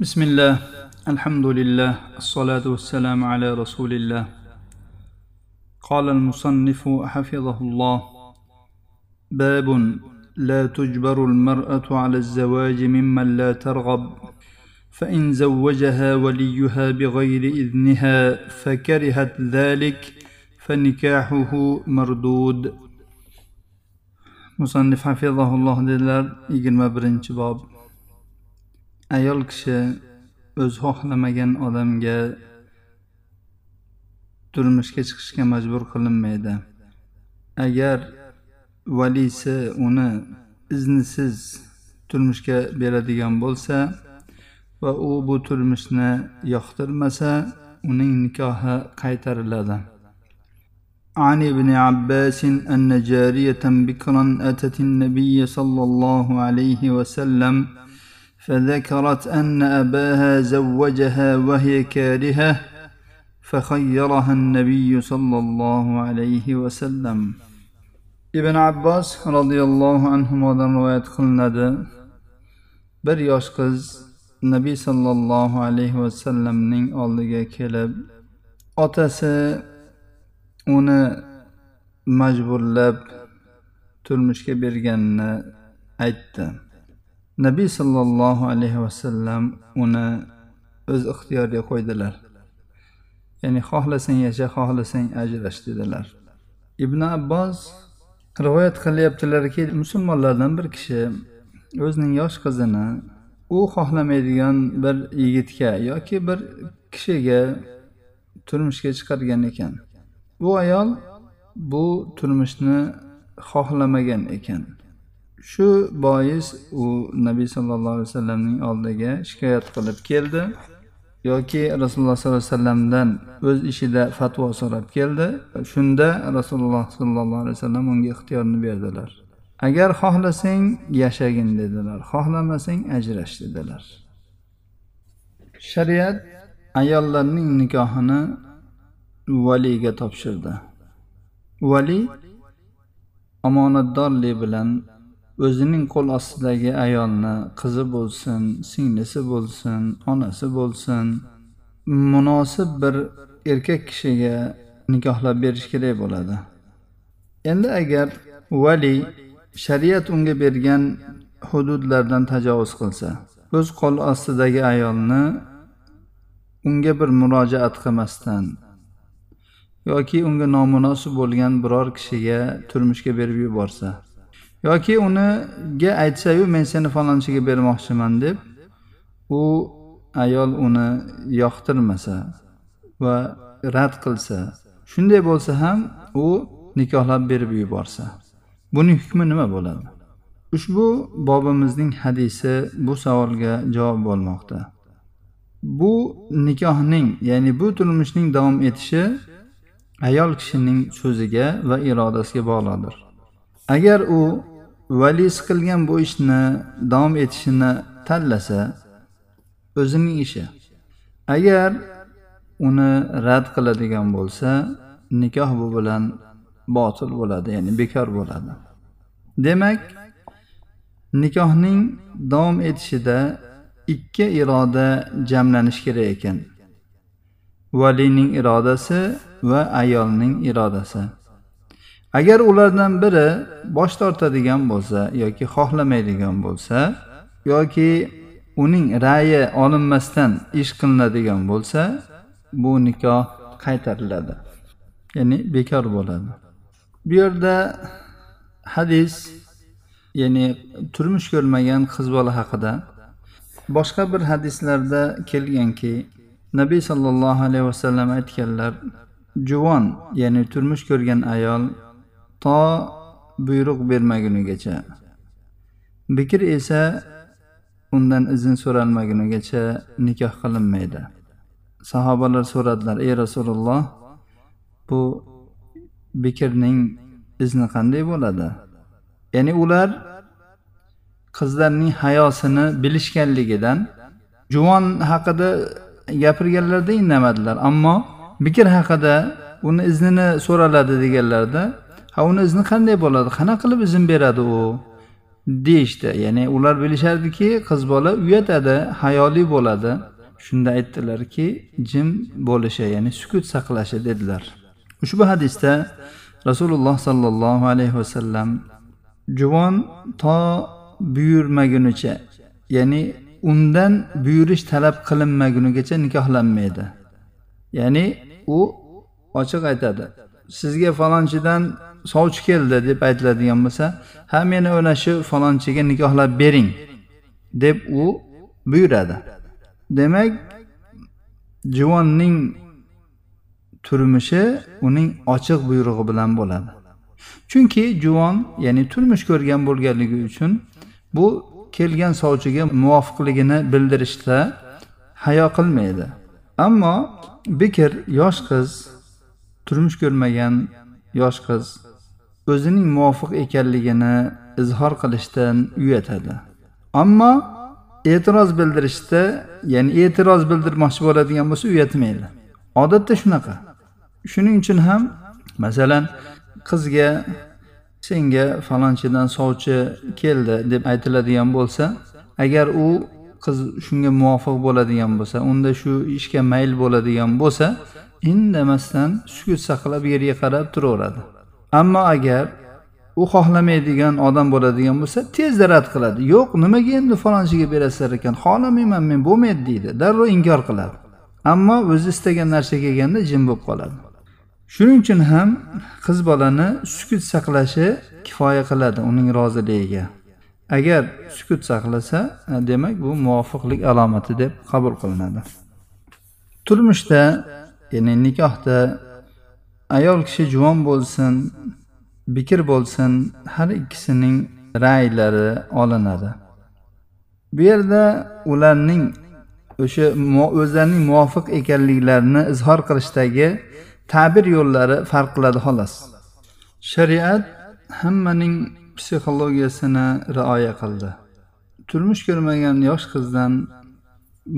بسم الله الحمد لله الصلاة والسلام على رسول الله قال المصنف حفظه الله باب لا تجبر المرأة على الزواج ممن لا ترغب فإن زوجها وليها بغير إذنها فكرهت ذلك فنكاحه مردود مصنف حفظه الله yigirma birinchi bob. ayol kishi o'zi xohlamagan odamga turmushga chiqishga majbur qilinmaydi agar valisi uni iznisiz turmushga beradigan bo'lsa va u bu turmushni yoqtirmasa uning nikohi qaytariladi عن ابن عباس أن جارية بكرا أتت النبي صلى الله عليه وسلم فذكرت أن أباها زوجها وهي كارهة فخيرها النبي صلى الله عليه وسلم ابن عباس رضي الله عنهما رواية قلنا bir yosh qiz nabiy sollallohu alayhi vasallamning oldiga kelib otasi uni majburlab turmushga berganini aytdi Nabiy sollallohu alayhi vasallam uni o'z ixtiyoriga qo'ydilar. Ya'ni xohlasang yasha xohlasang ajrash dedilar. Ibn abbos rivoyat qilyaptilarki musulmonlardan bir kishi o'zining yosh qizini u xohlamaydigan bir yigitga yoki bir kishiga turmushga chiqargan ekan. Bu ayol bu turmushni xohlamagan ekan. Shu bois u nabiy sollallohu alayhi vasallamning oldiga shikoyat qilib keldi yoki rasululloh sollallohu alayhi vasallamdan o'z ishida fatvo so'rab keldi. Shunda rasululloh sollallohu alayhi vasallam unga ixtiyorni berdilar. Agar xohlasang yashagin dedilar. Xohlamasang ajrash dedilar. Shariat ayollarning nikohini valiyga topshirdi. Vali omonatdorlik bilan o'zining qo'l ostidagi ayolni qizi bo'lsin singlisi bo'lsin onasi bo'lsin munosib bir erkak kishiga nikohlab berish kerak bo'ladi. Endi agar vali shariat unga bergan hududlardan tajovuz qilsa o'z qo'l ostidagi ayolni unga bir murojaat qilmasdan yoki unga nomunosib bo'lgan biror kishiga turmushga berib yuborsa yoki uniga aytsayu men seni falonchiga bermoqchiman deb u ayol uni yoqtirmasa va rad qilsa shunday bo'lsa ham u nikohlab berib yuborsa buning hukmi nima bo'ladi? Ushbu bobimizning hadisi bu savolga javob bo'lmoqda. Bu nikohning ya'ni bu turmushning davom etishi ayol kishining so'ziga va irodasiga bog'liqdir agar u valisi qilgan bu ishni davom etishini tanlasa o'zining ishi. Agar uni rad qiladigan bo'lsa nikoh bu bilan botil bo'ladi ya'ni bekor bo'ladi. Demak nikohning davom etishida ikki iroda jamlanishi kerak ekan. Valining irodasi va ayolning irodasi. Agar ulardan biri bosh tortadigan bo'lsa yoki xohlamaydigan bo'lsa yoki uning ra'yi olinmasdan ish qilinadigan bo'lsa bu nikoh qaytariladi ya'ni bekor bo'ladi. Bu yerda hadis ya'ni turmush ko'rmagan qiz bola haqida boshqa bir hadislarda kelganki nabiy sollallohu alayhi vasallam aytganlar juvon ya'ni turmush ko'rgan ayol to buyruq bermagunigacha. Bikr esa undan izn so'ralmagunigacha nikoh qilinmaydi. Sahobalar so'radilar ey rasululloh bu bikrning izni qanday bo'ladi? Ya'ni ular qizlarning hayosini bilishganligidan juvon haqida gapirganlarida indamadilar ammo bikr haqida uni iznini so'raladi deganlarida ha uni izni qanday bo'ladi? Qanaqa qilib izn beradi u? Deyishdi. Ya'ni ular bilishardiki qiz bola uyatadi hayoli bo'ladi. Shunda aytdilarki jim bo'lishi ya'ni sukut saqlashi dedilar. Ushbu hadisda rasululloh sollallohu alayhi vasallam juvon to buyurmagunicha ya'ni undan buyurish talab qilinmagunigacha nikohlanmaydi. Ya'ni u ochiq aytadi. Sizga falonchidan sovchi keldi deb aytiladigan bo'lsa ha meni ana shu falonchiga nikohlab bering deb u buyuradi. Demak juvonning turmushi uning ochiq buyrug'i bilan bo'ladi. Chunki juvon ya'ni turmush ko'rgan bo'lganligi uchun bu kelgan sovchiga muvofiqligini bildirishda hayo qilmaydi. Ammo bekir yosh qiz turmush ko'rmagan yosh qiz o'zining muvofiq ekanligini izhor qilishdan uyatadi. Ammo e'tiroz bildirishda ya'ni e'tiroz bildirmoqchi bo'ladigan bo'lsa uyatmaydi. Odatda shunaqa. Shuning uchun ham masalan qizga senga falonchidan sovchi keldi deb aytiladigan bo'lsa agar u qiz shunga muvofiq bo'ladigan bo'lsa unda shu ishga mayl bo'ladigan bo'lsa indamasdan sukut saqlab yerga qarab turaveradi. Ammo agar u xohlamaydigan odam bo'ladigan bo'lsa tezda rad qiladi. Yo'q nimaga endi falonchiga berasizlar ekan? Xohlamayman men bo'lmaydi deydi. Darrov inkor qiladi. Ammo o'zi istagan narsa kelganda jim bo'lib qoladi. Shuning uchun ham qiz bolani sukut saqlashi kifoya qiladi uning roziligiga. Agar sukut saqlasa e, demak bu muvofiqlik alomati deb qabul qilinadi. Turmushda ya'ni nikohda ayol kishi juvon bo'lsin bikr bo'lsin har ikkisining ra'ylari olinadi. Bu yerda ularning o'sha o'zlarining muvofiq ekanliklarini izhor qilishdagi ta'bir yo'llari farq qiladi xolos. Shariat hammaning psixologiyasini rioya qildi. Turmush ko'rmagan yosh qizdan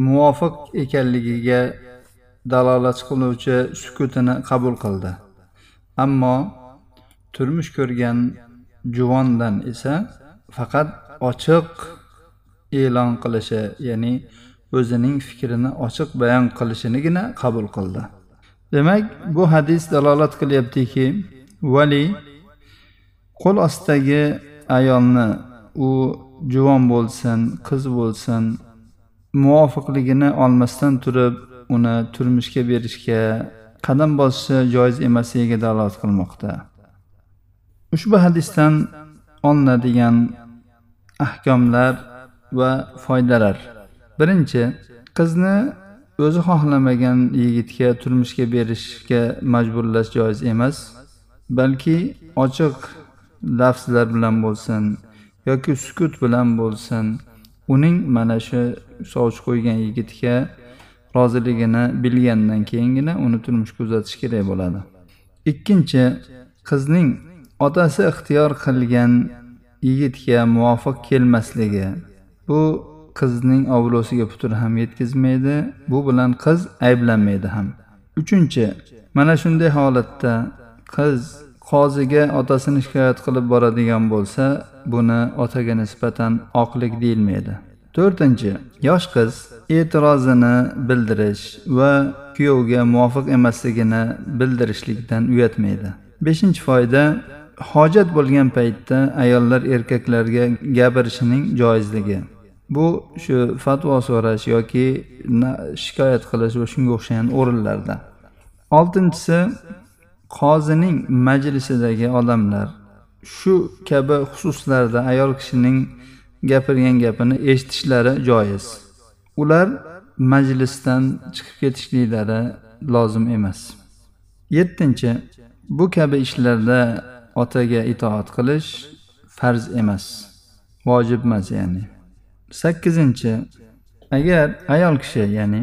muvofiq ekanligiga dalolat qiluvchi sukutini qabul qildi. Ammo turmush ko'rgan juvondan esa faqat ochiq e'lon qilishi ya'ni o'zining fikrini ochiq bayon qilishinigina qabul qildi. Demak bu hadis dalolat qilyaptiki vali qo'l ostidagi ayolni u juvon bo'lsin qiz bo'lsin muvofiqligini olmasdan turib uni turmushga berishga qadam bosishi joiz emasligiga dalolat qilmoqda. Ushbu hadisdan olinadigan ahkomlar va foydalar. Birinchi qizni o'zi xohlamagan yigitga turmushga berishga majburlash joiz emas balki ochiq lafzlar bilan bo'lsin yoki sukut bilan bo'lsin uning mana shu sovchi qo'ygan yigitga roziligini bilgandan keyingina uni turmushga uzatish kerak bo'ladi. Ikkinchi qizning otasi ixtiyor qilgan yigitga muvofiq kelmasligi. Bu qizning obro'siga putur ham yetkazmaydi bu bilan qiz ayblanmaydi ham. Uchinchi mana shunday holatda qiz qoziga otasini shikoyat qilib boradigan bo'lsa buni otaga nisbatan oqlik deyilmaydi. To'rtinchi yosh qiz e'tirozini bildirish va kuyovga muvofiq emasligini bildirishlikdan uyatmaydi. Beshinchi foyda hojat bo'lgan paytda ayollar erkaklarga gapirishining joizligi. Bu shu fatvo so'rash yoki shikoyat qilish va shunga o'xshagan o'rinlarda. Oltinchisi qozining majlisidagi odamlar. Shu kabi xususlarda ayol kishining gapirgan gapini eshitishlari joiz. Ular majlisdan chiqib ketishliklari lozim emas. Yettinchi bu kabi ishlarda otaga itoat qilish farz emas vojib emas ya'ni. Sakkizinchi agar ayol kishi ya'ni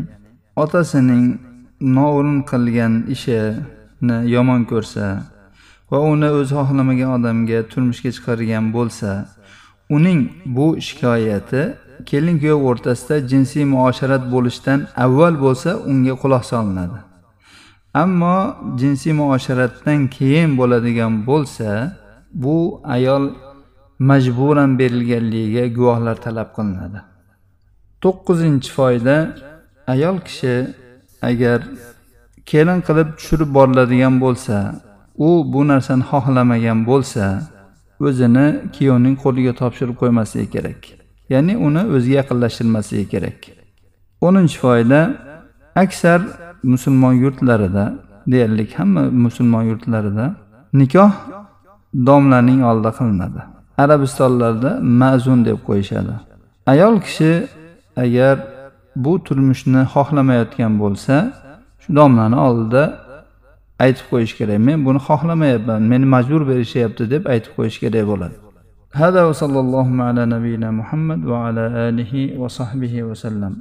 otasining noo'rin qilgan ishini yomon ko'rsa va uni o'zi xohlamagan odamga turmushga chiqargan bo'lsa uning bu shikoyati kelin kuyov o'rtasida jinsiy muosharat bo'lishdan avval bo'lsa unga quloq solinadi. Ammo jinsiy muosharatdan keyin bo'ladigan bo'lsa bu ayol majburan berilganligiga guvohlar talab qilinadi. To'qqizinchi foyda ayol kishi agar kelin qilib tushirib boriladigan bo'lsa u bu narsani xohlamagan bo'lsa o'zini kuyovning qo'liga topshirib qo'ymasligi kerak. Ya'ni uni o'ziga yaqinlashtirmasligi kerak. O'ninchi foyda aksar musulmon yurtlarida deyarli hamma musulmon yurtlarida nikoh domlaning oldida qilinadi. Arabistonlarda ma'zun deb qo'yishadi. Ayol kishi agar bu turmushni xohlamayotgan bo'lsa shu domlani oldida aytib qo'yish kerak men buni xohlamayapman meni majbur berishyapti deb aytib qo'yish kerak bo'ladi هذا وصلى الله على نبينا محمد وعلى آله وصحبه وسلم